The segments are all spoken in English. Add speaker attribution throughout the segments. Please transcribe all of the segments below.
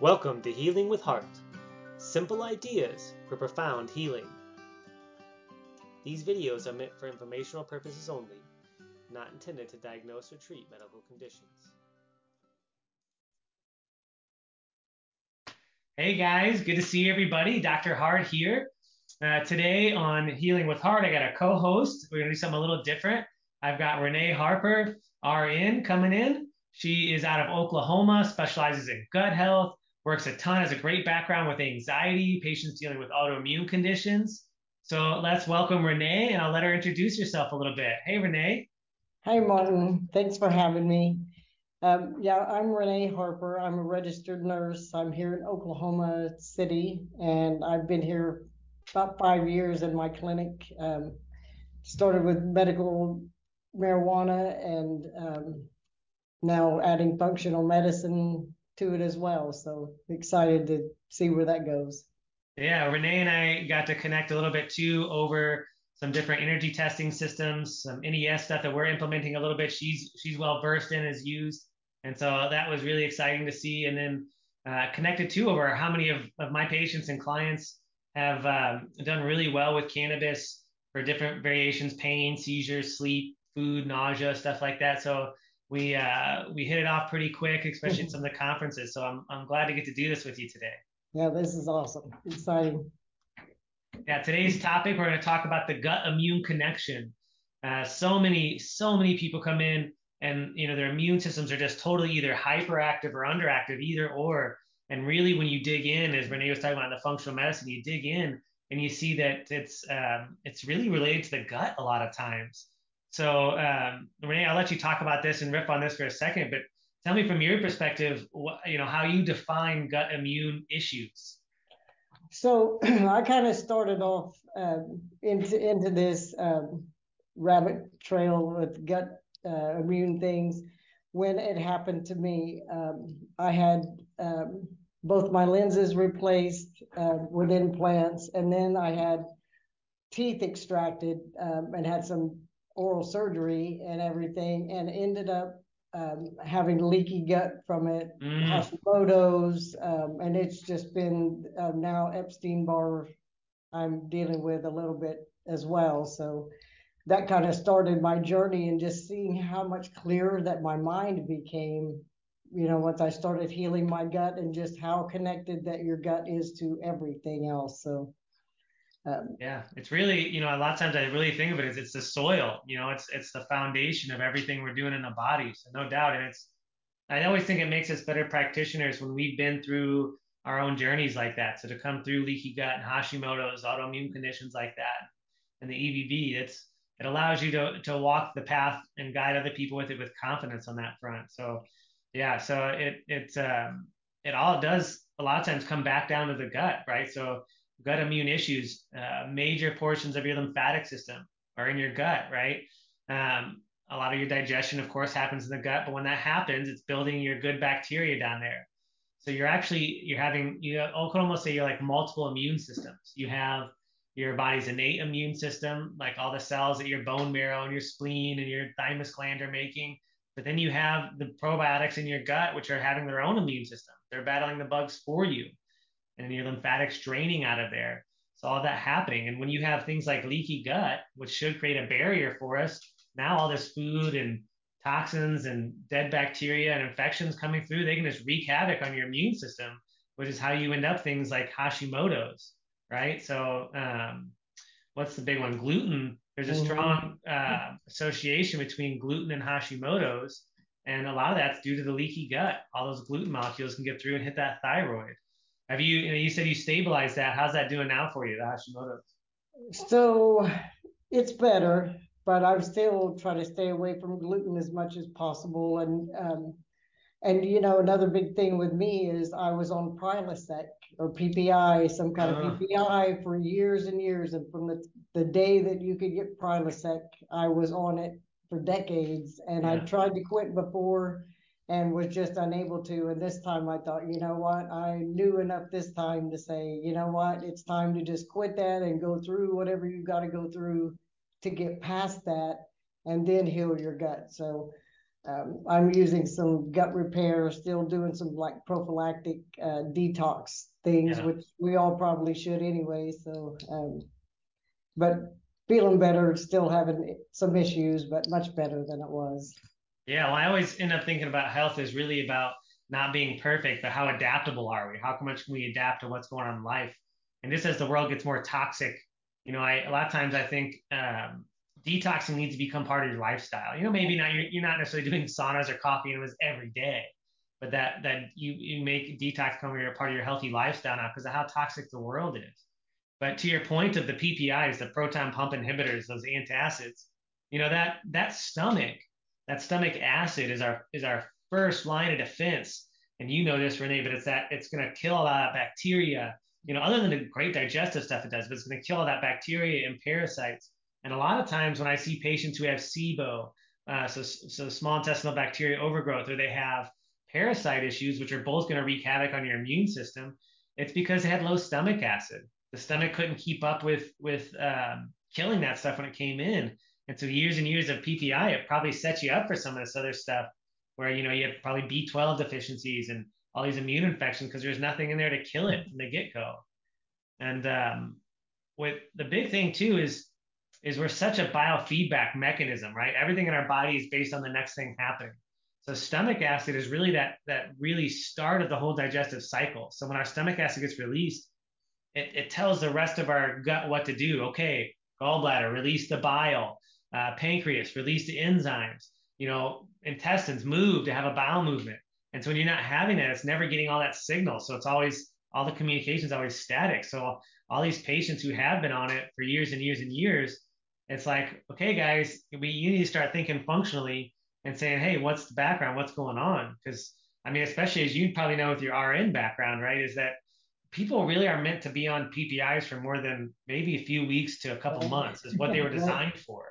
Speaker 1: Welcome to Healing with Heart simple ideas for profound healing. These videos are meant for informational purposes only, not intended to diagnose or treat medical conditions.
Speaker 2: Hey guys, good to see everybody. Dr. Hart here. Uh, today on Healing with Heart, I got a co host. We're going to do something a little different. I've got Renee Harper, RN, coming in. She is out of Oklahoma, specializes in gut health, works a ton, has a great background with anxiety, patients dealing with autoimmune conditions. So let's welcome Renee, and I'll let her introduce herself a little bit. Hey, Renee.
Speaker 3: Hi, Martin. Thanks for having me. Um, yeah, I'm Renee Harper. I'm a registered nurse. I'm here in Oklahoma City, and I've been here about five years in my clinic. Um, started with medical marijuana and um, now adding functional medicine to it as well. So excited to see where that goes.
Speaker 2: Yeah, Renee and I got to connect a little bit too over some different energy testing systems, some NES stuff that we're implementing a little bit. She's she's well versed in, has used, and so that was really exciting to see. And then uh, connected too over how many of, of my patients and clients have um, done really well with cannabis for different variations, pain, seizures, sleep, food, nausea, stuff like that. So we uh, we hit it off pretty quick, especially at some of the conferences. So I'm I'm glad to get to do this with you today.
Speaker 3: Yeah, this is awesome, exciting.
Speaker 2: Yeah, today's topic we're going to talk about the gut immune connection. Uh, so many so many people come in and you know their immune systems are just totally either hyperactive or underactive, either or. And really, when you dig in, as Renee was talking about in the functional medicine, you dig in and you see that it's um, it's really related to the gut a lot of times. So, um, Renee, I'll let you talk about this and riff on this for a second, but tell me from your perspective, you know, how you define gut immune issues.
Speaker 3: So I kind of started off um, into into this um, rabbit trail with gut uh, immune things when it happened to me. Um, I had um, both my lenses replaced uh, with implants, and then I had teeth extracted um, and had some oral surgery and everything, and ended up um, having leaky gut from it, mm. Hashimoto's, um, and it's just been uh, now Epstein Barr. I'm dealing with a little bit as well, so that kind of started my journey and just seeing how much clearer that my mind became you know once i started healing my gut and just how connected that your gut is to everything else so
Speaker 2: um, yeah, it's really, you know, a lot of times I really think of it as it's the soil, you know, it's it's the foundation of everything we're doing in the body. So no doubt. And it's I always think it makes us better practitioners when we've been through our own journeys like that. So to come through leaky gut and Hashimoto's, autoimmune conditions like that, and the EBV, it's it allows you to to walk the path and guide other people with it with confidence on that front. So yeah, so it it um, it all does a lot of times come back down to the gut, right? So gut immune issues, uh, major portions of your lymphatic system are in your gut, right? Um, a lot of your digestion, of course, happens in the gut, but when that happens, it's building your good bacteria down there. So you're actually you're having you know, can almost say you're like multiple immune systems. You have your body's innate immune system, like all the cells that your bone marrow and your spleen and your thymus gland are making. But then you have the probiotics in your gut, which are having their own immune system. They're battling the bugs for you and your lymphatics draining out of there. So all that happening. And when you have things like leaky gut, which should create a barrier for us, now all this food and toxins and dead bacteria and infections coming through, they can just wreak havoc on your immune system, which is how you end up things like Hashimoto's, right? So um, what's the big one? Gluten. There's a mm-hmm. strong uh, association between gluten and Hashimoto's. And a lot of that's due to the leaky gut. All those gluten molecules can get through and hit that thyroid. Have you, you, know, you said you stabilized that. How's that doing now for you, the Hashimoto's?
Speaker 3: So it's better, but I'm still trying to stay away from gluten as much as possible. And, um, and you know, another big thing with me is I was on Prilosec or PPI, some kind uh. of PPI for years and years. And from the, the day that you could get Prilosec, I was on it for decades. And yeah. I tried to quit before and was just unable to. And this time I thought, you know what? I knew enough this time to say, you know what? It's time to just quit that and go through whatever you got to go through to get past that and then heal your gut. So um, I'm using some gut repair, still doing some like prophylactic uh, detox things, yeah. which we all probably should anyway. So, um, but feeling better, still having some issues, but much better than it was.
Speaker 2: Yeah, well, I always end up thinking about health is really about not being perfect, but how adaptable are we? How much can we adapt to what's going on in life? And just as the world gets more toxic, you know, I a lot of times I think um, detoxing needs to become part of your lifestyle. You know, maybe not you're, you're not necessarily doing saunas or coffee enemas every day, but that that you you make detox come a part of your healthy lifestyle now because of how toxic the world is. But to your point of the PPIs, the proton pump inhibitors, those antacids, you know that that stomach, that stomach acid is our is our first line of defense. And you know this, Renee, but it's that it's going to kill all that bacteria. You know, other than the great digestive stuff it does, but it's going to kill all that bacteria and parasites and a lot of times when I see patients who have SIBO, uh, so, so small intestinal bacteria overgrowth, or they have parasite issues, which are both going to wreak havoc on your immune system, it's because they had low stomach acid. The stomach couldn't keep up with with um, killing that stuff when it came in, and so years and years of PPI, it probably sets you up for some of this other stuff, where you know you have probably B12 deficiencies and all these immune infections because there's nothing in there to kill it from the get go. And um, with the big thing too is is we're such a biofeedback mechanism, right? Everything in our body is based on the next thing happening. So stomach acid is really that that really start of the whole digestive cycle. So when our stomach acid gets released, it, it tells the rest of our gut what to do. Okay, gallbladder, release the bile. Uh, pancreas, release the enzymes. You know, intestines move to have a bowel movement. And so when you're not having that, it's never getting all that signal. So it's always all the communication is always static. So all these patients who have been on it for years and years and years, it's like, okay, guys, we you need to start thinking functionally and saying, hey, what's the background? What's going on? Because I mean, especially as you probably know with your RN background, right, is that people really are meant to be on PPIs for more than maybe a few weeks to a couple months is what they were designed for.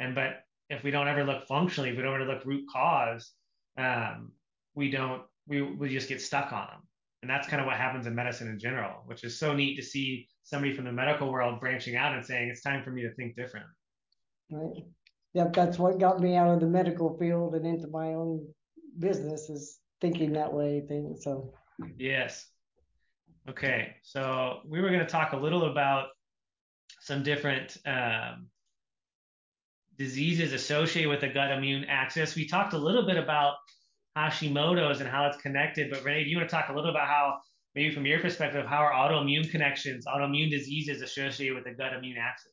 Speaker 2: And but if we don't ever look functionally, if we don't ever look root cause, um, we don't we we just get stuck on them. And that's kind of what happens in medicine in general, which is so neat to see somebody from the medical world branching out and saying it's time for me to think different.
Speaker 3: Right. Yep, that's what got me out of the medical field and into my own business is thinking that way. Thing so.
Speaker 2: Yes. Okay, so we were going to talk a little about some different um, diseases associated with the gut immune axis. We talked a little bit about Hashimoto's and how it's connected, but Renee, do you want to talk a little about how maybe from your perspective, how are autoimmune connections, autoimmune diseases associated with the gut immune axis?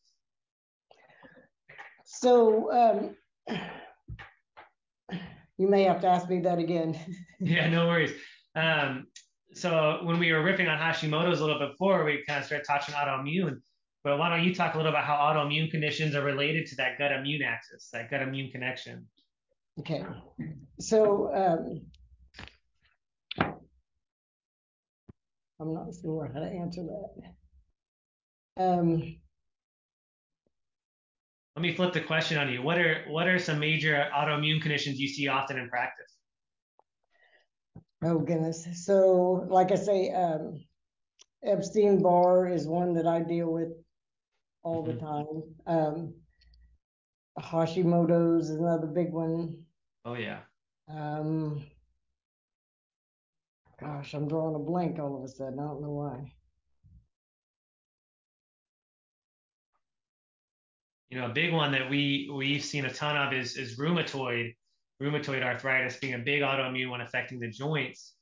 Speaker 3: So um, you may have to ask me that again.
Speaker 2: yeah, no worries. Um, so when we were riffing on Hashimoto's a little bit before, we kind of started touching autoimmune. But why don't you talk a little about how autoimmune conditions are related to that gut immune axis, that gut immune connection?
Speaker 3: Okay. So um, I'm not sure how to answer that. Um,
Speaker 2: Let me flip the question on you. What are what are some major autoimmune conditions you see often in practice?
Speaker 3: Oh goodness. So like I say, um, Epstein Barr is one that I deal with all mm-hmm. the time. Um, Hashimoto's is another big one.
Speaker 2: Oh yeah. Um,
Speaker 3: Gosh, I'm drawing a blank all of a sudden. I don't know why.
Speaker 2: You know, a big one that we we've seen a ton of is is rheumatoid rheumatoid arthritis being a big autoimmune one affecting the joints.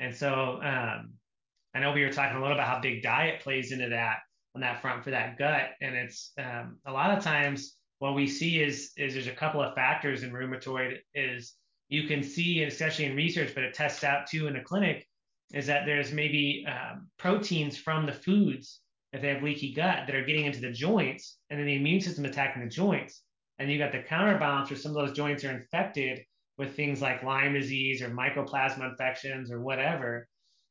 Speaker 2: And so um, I know we were talking a little about how big diet plays into that on that front for that gut. And it's um, a lot of times what we see is is there's a couple of factors in rheumatoid is you can see, especially in research, but it tests out too in the clinic, is that there's maybe um, proteins from the foods if they have leaky gut that are getting into the joints, and then the immune system attacking the joints. And you got the counterbalance where some of those joints are infected with things like Lyme disease or mycoplasma infections or whatever.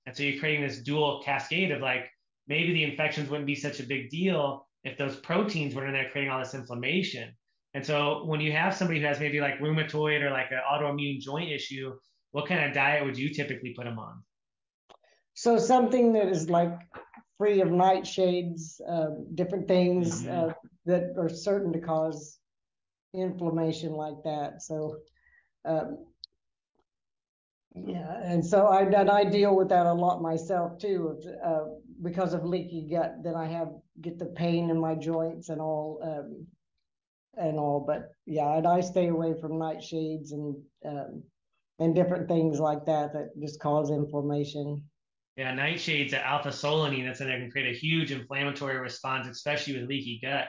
Speaker 2: And so you're creating this dual cascade of like maybe the infections wouldn't be such a big deal if those proteins were in there creating all this inflammation. And so when you have somebody who has maybe like rheumatoid or like an autoimmune joint issue, what kind of diet would you typically put them on?
Speaker 3: So something that is like free of nightshades, uh, different things mm-hmm. uh, that are certain to cause inflammation like that. So um, yeah, and so I and I deal with that a lot myself too, uh, because of leaky gut. Then I have get the pain in my joints and all, um, and all. But yeah, and I stay away from nightshades and um, and different things like that that just cause inflammation.
Speaker 2: Yeah, nightshades, the alpha solanine, that's going can create a huge inflammatory response, especially with leaky gut.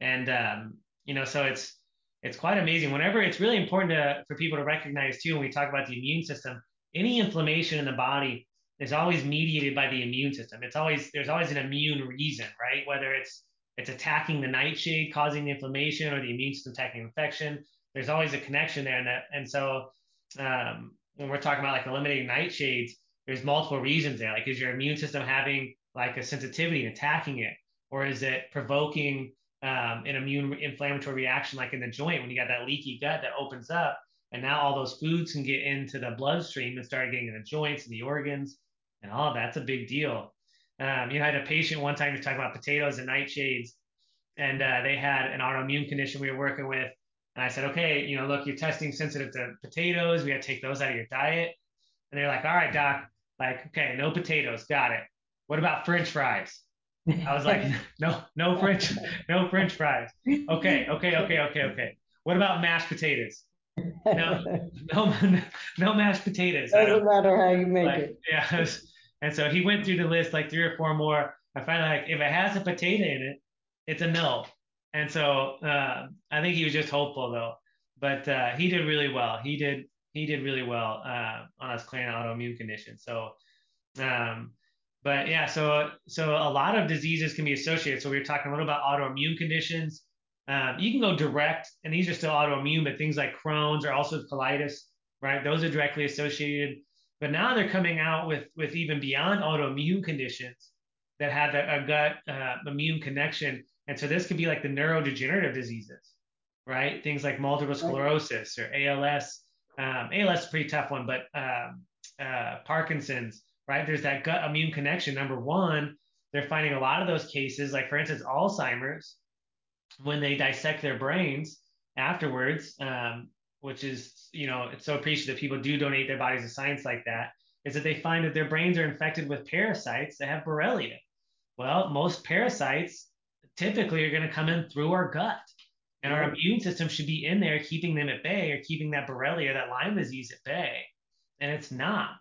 Speaker 2: And um, you know, so it's it's quite amazing. Whenever it's really important to, for people to recognize too, when we talk about the immune system, any inflammation in the body is always mediated by the immune system. It's always there's always an immune reason, right? Whether it's it's attacking the nightshade causing the inflammation or the immune system attacking infection. There's always a connection there, and that and so um, when we're talking about like eliminating nightshades, there's multiple reasons there. Like, is your immune system having like a sensitivity and attacking it, or is it provoking um, an immune inflammatory reaction, like in the joint when you got that leaky gut that opens up, and now all those foods can get into the bloodstream and start getting in the joints and the organs, and all that's a big deal. Um, you know, I had a patient one time who talking about potatoes and nightshades, and uh, they had an autoimmune condition we were working with. And I said, okay, you know, look, you're testing sensitive to potatoes. We got to take those out of your diet. And they're like, all right, doc, like, okay, no potatoes, got it. What about French fries? I was like, no, no French, no French fries. Okay, okay, okay, okay, okay. What about mashed potatoes? No, no, no mashed potatoes.
Speaker 3: Doesn't matter how you make
Speaker 2: like,
Speaker 3: it.
Speaker 2: Yeah. And so he went through the list like three or four more. I finally like if it has a potato in it, it's a no. And so uh, I think he was just hopeful though. But uh, he did really well. He did he did really well uh, on his clearing autoimmune condition. So um, but yeah, so so a lot of diseases can be associated. So we were talking a little about autoimmune conditions. Um, you can go direct, and these are still autoimmune, but things like Crohn's or also colitis, right? Those are directly associated. But now they're coming out with with even beyond autoimmune conditions that have a, a gut uh, immune connection, and so this could be like the neurodegenerative diseases, right? Things like multiple sclerosis or ALS. Um, ALS is a pretty tough one, but um, uh, Parkinson's right? There's that gut immune connection. Number one, they're finding a lot of those cases, like for instance, Alzheimer's, when they dissect their brains afterwards, um, which is, you know, it's so appreciative that people do donate their bodies to science like that, is that they find that their brains are infected with parasites that have Borrelia. Well, most parasites typically are going to come in through our gut. And our immune system should be in there keeping them at bay or keeping that Borrelia, that Lyme disease at bay. And it's not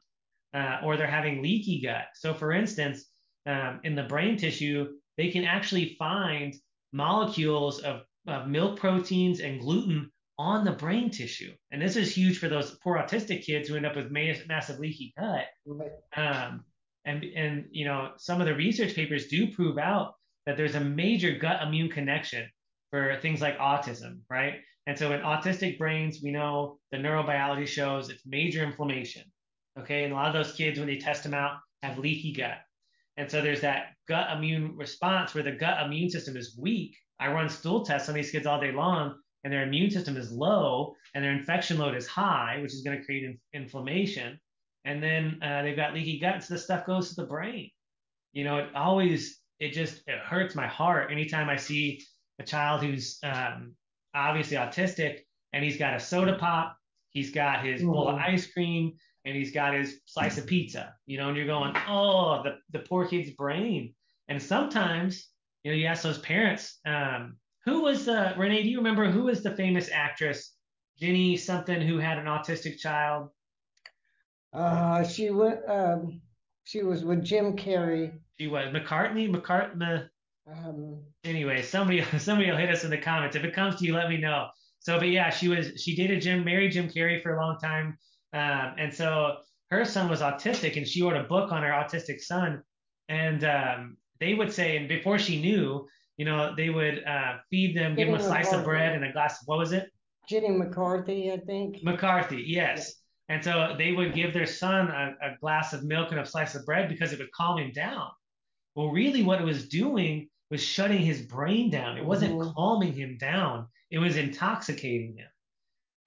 Speaker 2: uh, or they're having leaky gut. So, for instance, um, in the brain tissue, they can actually find molecules of, of milk proteins and gluten on the brain tissue. And this is huge for those poor autistic kids who end up with massive leaky gut. Um, and, and, you know, some of the research papers do prove out that there's a major gut immune connection for things like autism, right? And so in autistic brains, we know the neurobiology shows it's major inflammation. Okay. And a lot of those kids, when they test them out, have leaky gut. And so there's that gut immune response where the gut immune system is weak. I run stool tests on these kids all day long, and their immune system is low, and their infection load is high, which is going to create in- inflammation. And then uh, they've got leaky gut, so the stuff goes to the brain. You know, it always, it just, it hurts my heart anytime I see a child who's um, obviously autistic and he's got a soda pop, he's got his bowl of mm-hmm. ice cream, and he's got his slice of pizza, you know, and you're going, oh, the, the poor kid's brain. And sometimes, you know, you ask those parents, um, who was the, Renee, do you remember who was the famous actress, Jenny something, who had an autistic child?
Speaker 3: Uh, she went, um, she was with Jim Carrey.
Speaker 2: She was McCartney, McCartney. Um, anyway, somebody, somebody will hit us in the comments. If it comes to you, let me know. So, but yeah, she was, she dated Jim, married Jim Carrey for a long time. Um, and so her son was autistic, and she wrote a book on her autistic son. And um, they would say, and before she knew, you know, they would uh, feed them, Jenny give them a slice of bread and a glass. Of, what was it?
Speaker 3: Jenny McCarthy, I think.
Speaker 2: McCarthy, yes. Yeah. And so they would give their son a, a glass of milk and a slice of bread because it would calm him down. Well, really, what it was doing was shutting his brain down. It wasn't mm-hmm. calming him down. It was intoxicating him.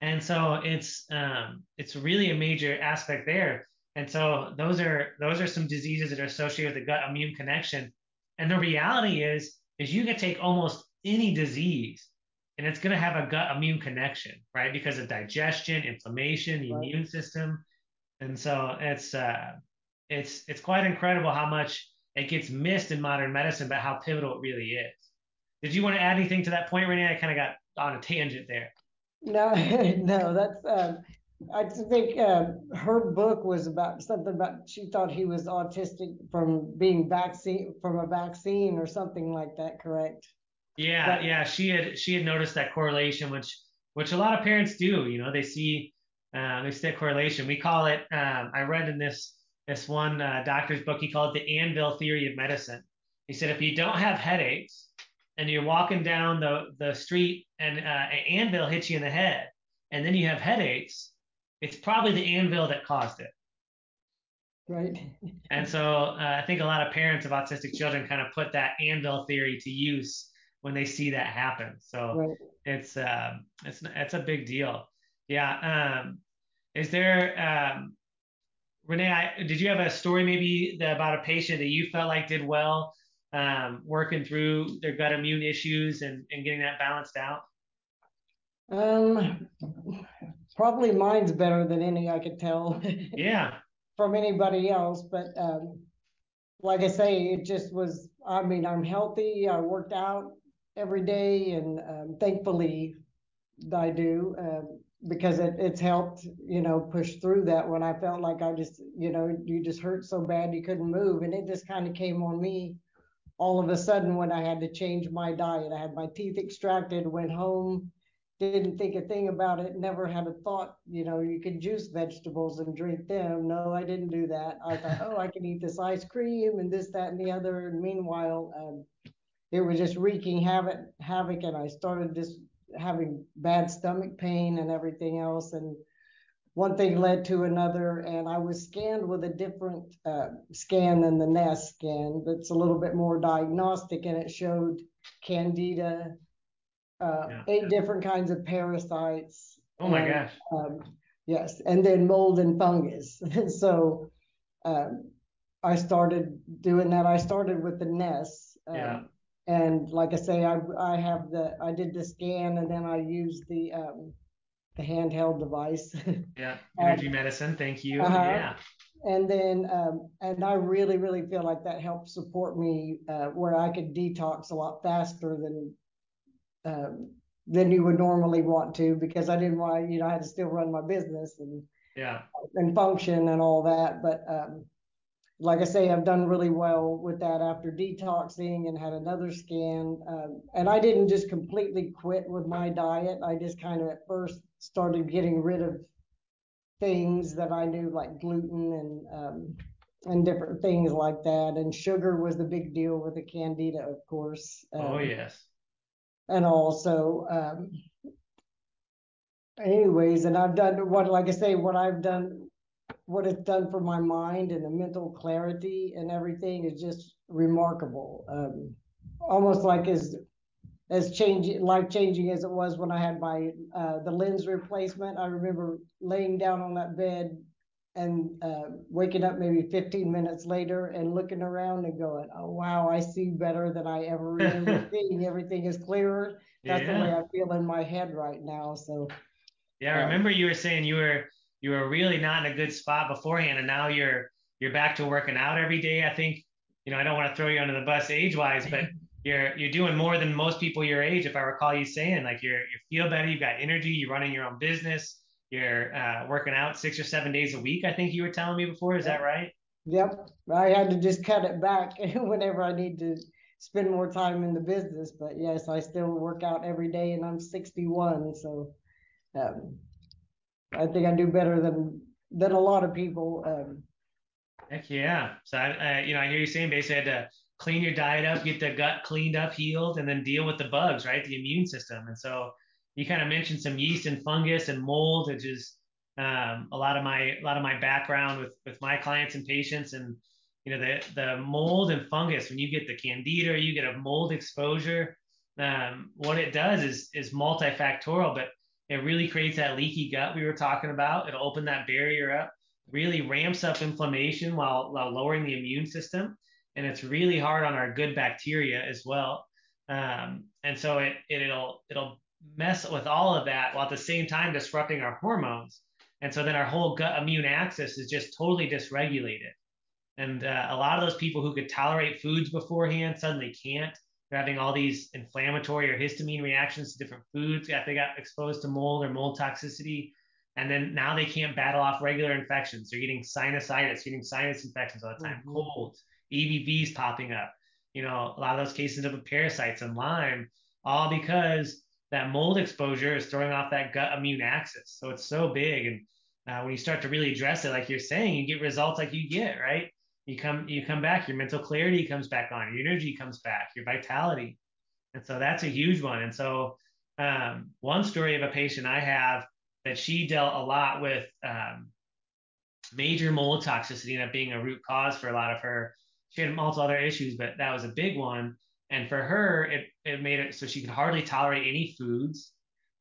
Speaker 2: And so it's um, it's really a major aspect there. And so those are those are some diseases that are associated with the gut immune connection. And the reality is is you can take almost any disease and it's going to have a gut immune connection, right? Because of digestion, inflammation, the right. immune system, and so it's uh, it's it's quite incredible how much it gets missed in modern medicine, but how pivotal it really is. Did you want to add anything to that point, Renee? I kind of got on a tangent there.
Speaker 3: No, no, that's. Um, I think uh, her book was about something about she thought he was autistic from being vaccine from a vaccine or something like that. Correct?
Speaker 2: Yeah, but, yeah. She had she had noticed that correlation, which which a lot of parents do. You know, they see uh, they see that correlation. We call it. Um, I read in this this one uh, doctor's book. He called it the Anvil theory of medicine. He said if you don't have headaches and you're walking down the the street and uh, an anvil hits you in the head, and then you have headaches, it's probably the anvil that caused it.
Speaker 3: Right.
Speaker 2: and so uh, I think a lot of parents of autistic children kind of put that anvil theory to use when they see that happen. So right. it's um, it's it's a big deal. Yeah. Um, is there um, Renee? I, did you have a story maybe about a patient that you felt like did well um, working through their gut immune issues and, and getting that balanced out?
Speaker 3: Um, probably mine's better than any I could tell.
Speaker 2: Yeah.
Speaker 3: from anybody else, but um, like I say, it just was. I mean, I'm healthy. I worked out every day, and um, thankfully, I do um, because it, it's helped. You know, push through that when I felt like I just, you know, you just hurt so bad you couldn't move, and it just kind of came on me all of a sudden when I had to change my diet. I had my teeth extracted, went home, didn't think a thing about it, never had a thought, you know, you could juice vegetables and drink them. No, I didn't do that. I thought, oh, I can eat this ice cream and this, that, and the other. And meanwhile, um, it was just wreaking havoc, havoc, and I started just having bad stomach pain and everything else. And one thing led to another, and I was scanned with a different uh, scan than the NEST scan that's a little bit more diagnostic, and it showed candida, uh, yeah. eight different kinds of parasites.
Speaker 2: Oh my and, gosh.
Speaker 3: Um, yes, and then mold and fungus. so um, I started doing that. I started with the NEST.
Speaker 2: Um, yeah.
Speaker 3: And like I say, I I have the I did the scan and then I used the um, the handheld device.
Speaker 2: yeah, energy um, medicine. Thank you. Uh-huh. Yeah.
Speaker 3: And then, um, and I really, really feel like that helped support me uh, where I could detox a lot faster than um, than you would normally want to because I didn't want, you know, I had to still run my business and
Speaker 2: yeah
Speaker 3: and function and all that. But um, like I say, I've done really well with that after detoxing and had another scan. Um, and I didn't just completely quit with my diet. I just kind of at first started getting rid of things that I knew, like gluten and um, and different things like that. And sugar was the big deal with the candida, of course.
Speaker 2: Oh, um, oh yes.
Speaker 3: And also, um, anyways, and I've done what, like I say, what I've done what it's done for my mind and the mental clarity and everything is just remarkable. Um, almost like as as changing life changing as it was when I had my uh, the lens replacement. I remember laying down on that bed and uh, waking up maybe 15 minutes later and looking around and going, "Oh wow, I see better than I ever remember seeing. Everything is clearer." That's yeah. the way I feel in my head right now. So.
Speaker 2: Yeah, I um, remember you were saying you were you were really not in a good spot beforehand, and now you're you're back to working out every day. I think you know I don't want to throw you under the bus age wise, but you're you're doing more than most people your age. If I recall you saying like you're you feel better, you've got energy, you're running your own business, you're uh, working out six or seven days a week. I think you were telling me before. Is that right?
Speaker 3: Yep. I had to just cut it back whenever I need to spend more time in the business. But yes, I still work out every day, and I'm 61, so um, I think I do better than than a lot of people. Um,
Speaker 2: Heck yeah! So I, I, you know, I hear you saying basically had to clean your diet up, get the gut cleaned up, healed, and then deal with the bugs, right? The immune system. And so you kind of mentioned some yeast and fungus and mold, which is um, a lot of my a lot of my background with with my clients and patients. And you know, the the mold and fungus when you get the candida, or you get a mold exposure. Um, what it does is is multifactorial, but it really creates that leaky gut we were talking about. It'll open that barrier up, really ramps up inflammation while, while lowering the immune system. And it's really hard on our good bacteria as well. Um, and so it, it, will it'll mess with all of that while at the same time disrupting our hormones. And so then our whole gut immune axis is just totally dysregulated. And uh, a lot of those people who could tolerate foods beforehand suddenly can't. They're having all these inflammatory or histamine reactions to different foods after they got exposed to mold or mold toxicity. And then now they can't battle off regular infections. They're getting sinusitis, getting sinus infections all the time, mm-hmm. colds, EBVs popping up. You know, a lot of those cases of parasites and Lyme, all because that mold exposure is throwing off that gut immune axis. So it's so big. And uh, when you start to really address it, like you're saying, you get results like you get, right? You come, you come back, your mental clarity comes back on, your energy comes back, your vitality. And so that's a huge one. And so um, one story of a patient I have that she dealt a lot with um, major mold toxicity and being a root cause for a lot of her. She had multiple other issues, but that was a big one. And for her, it, it made it so she could hardly tolerate any foods,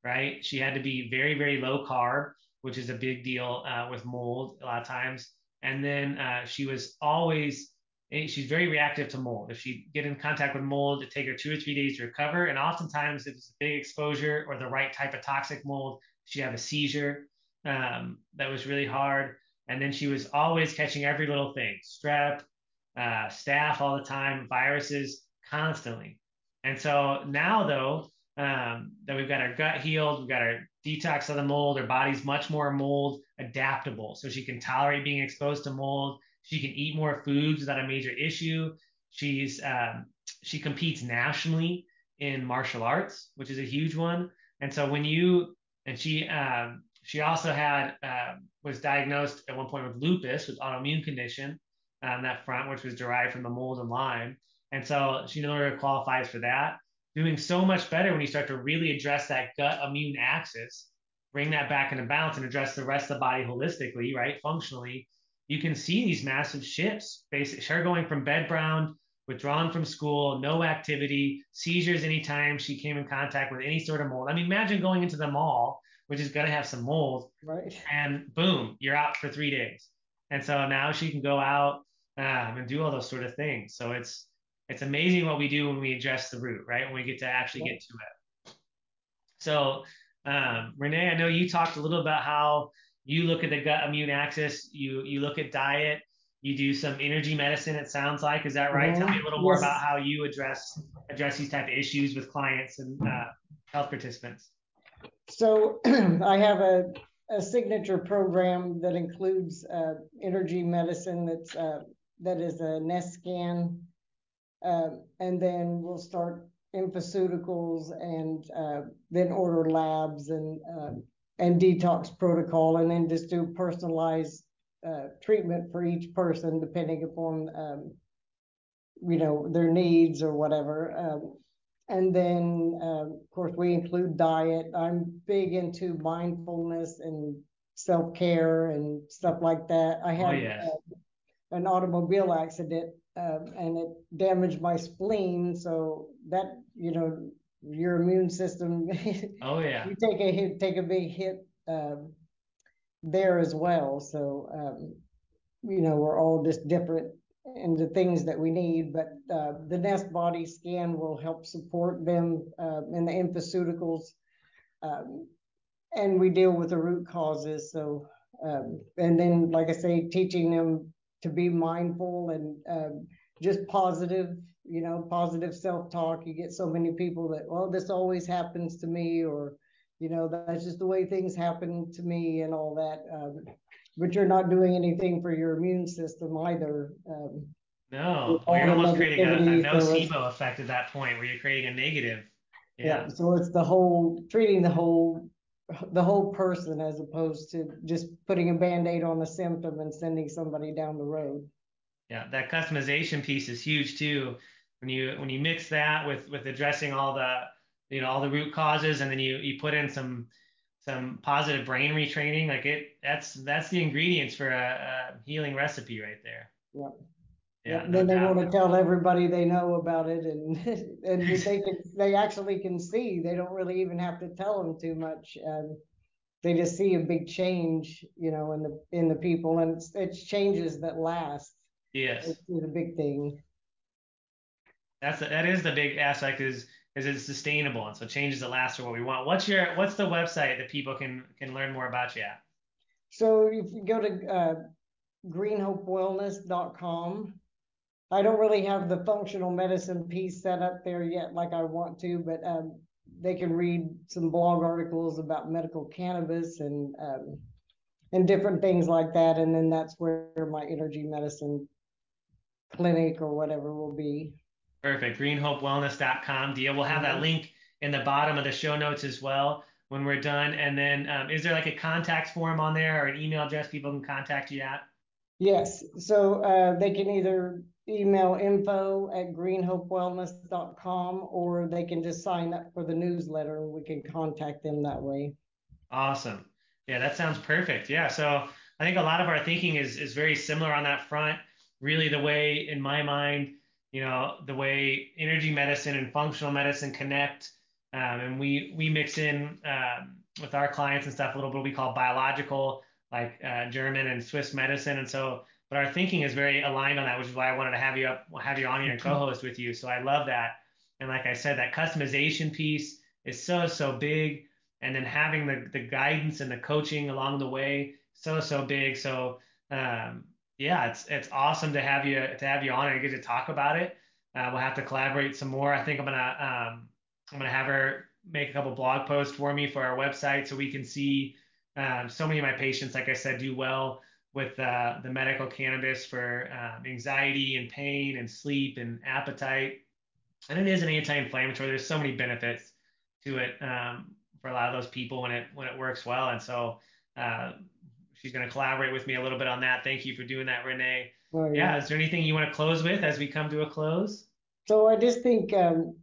Speaker 2: right? She had to be very, very low carb, which is a big deal uh, with mold a lot of times. And then uh, she was always, eh, she's very reactive to mold. If she get in contact with mold, it take her two or three days to recover. And oftentimes, if it's a big exposure or the right type of toxic mold, she'd have a seizure um, that was really hard. And then she was always catching every little thing, strep, uh, staph all the time, viruses constantly. And so now, though, um, that we've got our gut healed, we've got our detox of the mold, her body's much more mold adaptable. So she can tolerate being exposed to mold. She can eat more foods without a major issue. She's um, she competes nationally in martial arts, which is a huge one. And so when you and she um, she also had uh, was diagnosed at one point with lupus, with autoimmune condition on um, that front, which was derived from the mold and Lyme. And so she no longer qualifies for that. Doing so much better when you start to really address that gut immune axis, bring that back into balance and address the rest of the body holistically, right? Functionally, you can see these massive shifts. Basically, her going from bed bound, withdrawn from school, no activity, seizures anytime she came in contact with any sort of mold. I mean, imagine going into the mall, which is going to have some mold,
Speaker 3: right?
Speaker 2: And boom, you're out for three days. And so now she can go out um, and do all those sort of things. So it's it's amazing what we do when we address the root, right? When we get to actually get to it. So, um, Renee, I know you talked a little about how you look at the gut immune axis. You you look at diet. You do some energy medicine. It sounds like is that right? Tell me a little more yes. about how you address address these type of issues with clients and uh, health participants.
Speaker 3: So I have a, a signature program that includes uh, energy medicine that's uh, that is a Nest scan um, and then we'll start infoceuticals and uh, then order labs and uh, and detox protocol, and then just do personalized uh, treatment for each person depending upon um, you know their needs or whatever. Um, and then um, of course we include diet. I'm big into mindfulness and self care and stuff like that. I had oh, yes. An automobile accident um, and it damaged my spleen. So that you know your immune system.
Speaker 2: oh yeah.
Speaker 3: you take a hit, take a big hit um, there as well. So um, you know we're all just different in the things that we need, but uh, the Nest body scan will help support them uh, in the infoceuticals. Um, and we deal with the root causes. So, um, and then, like I say, teaching them to be mindful and um, just positive, you know, positive self-talk. You get so many people that, well, this always happens to me, or, you know, that's just the way things happen to me and all that. Um, but you're not doing anything for your immune system either. Um,
Speaker 2: no, well, you're almost creating a, a nocebo so effect at that point where you're creating a negative.
Speaker 3: Yeah. yeah. So it's the whole treating the whole the whole person as opposed to just putting a band-aid on the symptom and sending somebody down the road.
Speaker 2: Yeah that customization piece is huge too. When you when you mix that with with addressing all the you know all the root causes and then you you put in some some positive brain retraining like it that's that's the ingredients for a, a healing recipe right there.
Speaker 3: Yeah yeah, no then they want to tell everybody they know about it, and and they can they actually can see. They don't really even have to tell them too much. Um, they just see a big change, you know, in the in the people, and it's, it's changes that last.
Speaker 2: Yes,
Speaker 3: it's, a big thing.
Speaker 2: That's a, that is the big aspect is is it sustainable and so changes that last are what we want. What's your what's the website that people can can learn more about you at?
Speaker 3: So if you go to uh, greenhopewellness.com, I don't really have the functional medicine piece set up there yet like I want to, but um, they can read some blog articles about medical cannabis and um, and different things like that. And then that's where my energy medicine clinic or whatever will be.
Speaker 2: Perfect. Greenhopewellness.com. Dia, we'll have that mm-hmm. link in the bottom of the show notes as well when we're done. And then um, is there like a contact form on there or an email address people can contact you at?
Speaker 3: Yes. So uh, they can either email info at greenhopewellness.com or they can just sign up for the newsletter and we can contact them that way.
Speaker 2: Awesome. Yeah, that sounds perfect. Yeah. So I think a lot of our thinking is is very similar on that front. Really, the way in my mind, you know, the way energy medicine and functional medicine connect, um, and we we mix in um, with our clients and stuff a little bit we call biological, like uh, German and Swiss medicine, and so. But our thinking is very aligned on that, which is why I wanted to have you up, have you on here and co-host with you. So I love that. And like I said, that customization piece is so so big and then having the, the guidance and the coaching along the way so so big so um, yeah it's it's awesome to have you to have you on and get to talk about it uh, we'll have to collaborate some more i think i'm gonna um, i'm gonna have her make a couple blog posts for me for our website so we can see um, so many of my patients like i said do well with uh, the medical cannabis for um, anxiety and pain and sleep and appetite and it is an anti-inflammatory there's so many benefits to it um, for a lot of those people when it when it works well. And so uh, she's going to collaborate with me a little bit on that. Thank you for doing that, Renee. Oh, yeah. yeah. Is there anything you want to close with as we come to a close?
Speaker 3: So I just think um,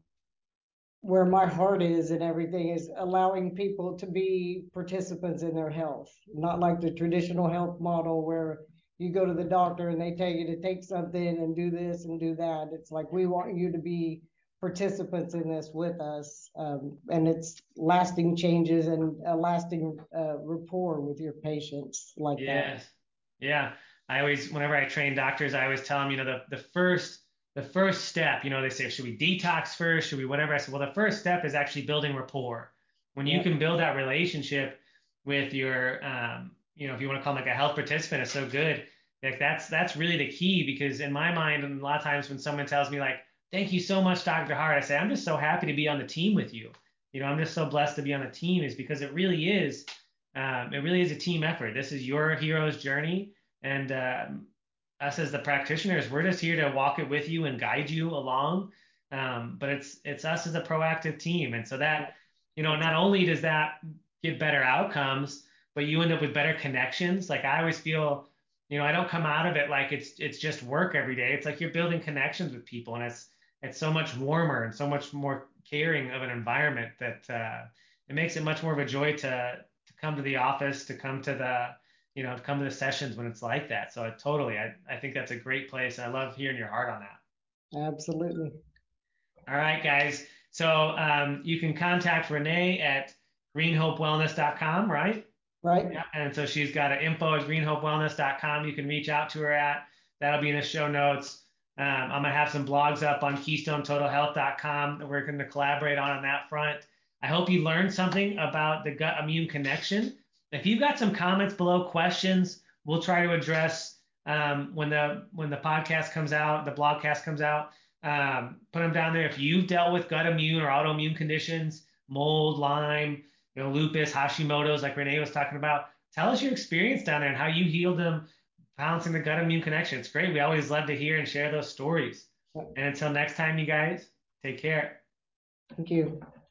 Speaker 3: where my heart is and everything is allowing people to be participants in their health, not like the traditional health model where you go to the doctor and they tell you to take something and do this and do that. It's like we want you to be participants in this with us, um, and it's lasting changes and a lasting uh, rapport with your patients like
Speaker 2: yes. that. Yeah, I always, whenever I train doctors, I always tell them, you know, the the first the first step, you know, they say, should we detox first? Should we whatever? I said, well, the first step is actually building rapport. When you can build that relationship with your, um, you know, if you want to call them like a health participant, it's so good. Like that's that's really the key because in my mind, and a lot of times when someone tells me like, thank you so much, Dr. Hart. I say, I'm just so happy to be on the team with you. You know, I'm just so blessed to be on the team is because it really is, um, it really is a team effort. This is your hero's journey. And um, us as the practitioners, we're just here to walk it with you and guide you along. Um, but it's, it's us as a proactive team. And so that, you know, not only does that give better outcomes, but you end up with better connections. Like I always feel, you know, I don't come out of it like it's, it's just work every day. It's like you're building connections with people and it's, it's so much warmer and so much more caring of an environment that uh, it makes it much more of a joy to to come to the office, to come to the you know, to come to the sessions when it's like that. So I totally, I, I think that's a great place. I love hearing your heart on that.
Speaker 3: Absolutely.
Speaker 2: All right, guys. So um, you can contact Renee at greenhopewellness.com, right?
Speaker 3: Right.
Speaker 2: Yeah. And so she's got an info at greenhopewellness.com. You can reach out to her at. That'll be in the show notes. Um, I'm gonna have some blogs up on KeystoneTotalHealth.com that we're gonna collaborate on on that front. I hope you learned something about the gut immune connection. If you've got some comments below, questions, we'll try to address um, when the when the podcast comes out, the blogcast comes out. Um, put them down there. If you've dealt with gut immune or autoimmune conditions, mold, Lyme, you know, lupus, Hashimoto's, like Renee was talking about, tell us your experience down there and how you healed them balancing the gut immune connection. It's great. We always love to hear and share those stories. And until next time, you guys, take care.
Speaker 3: Thank you.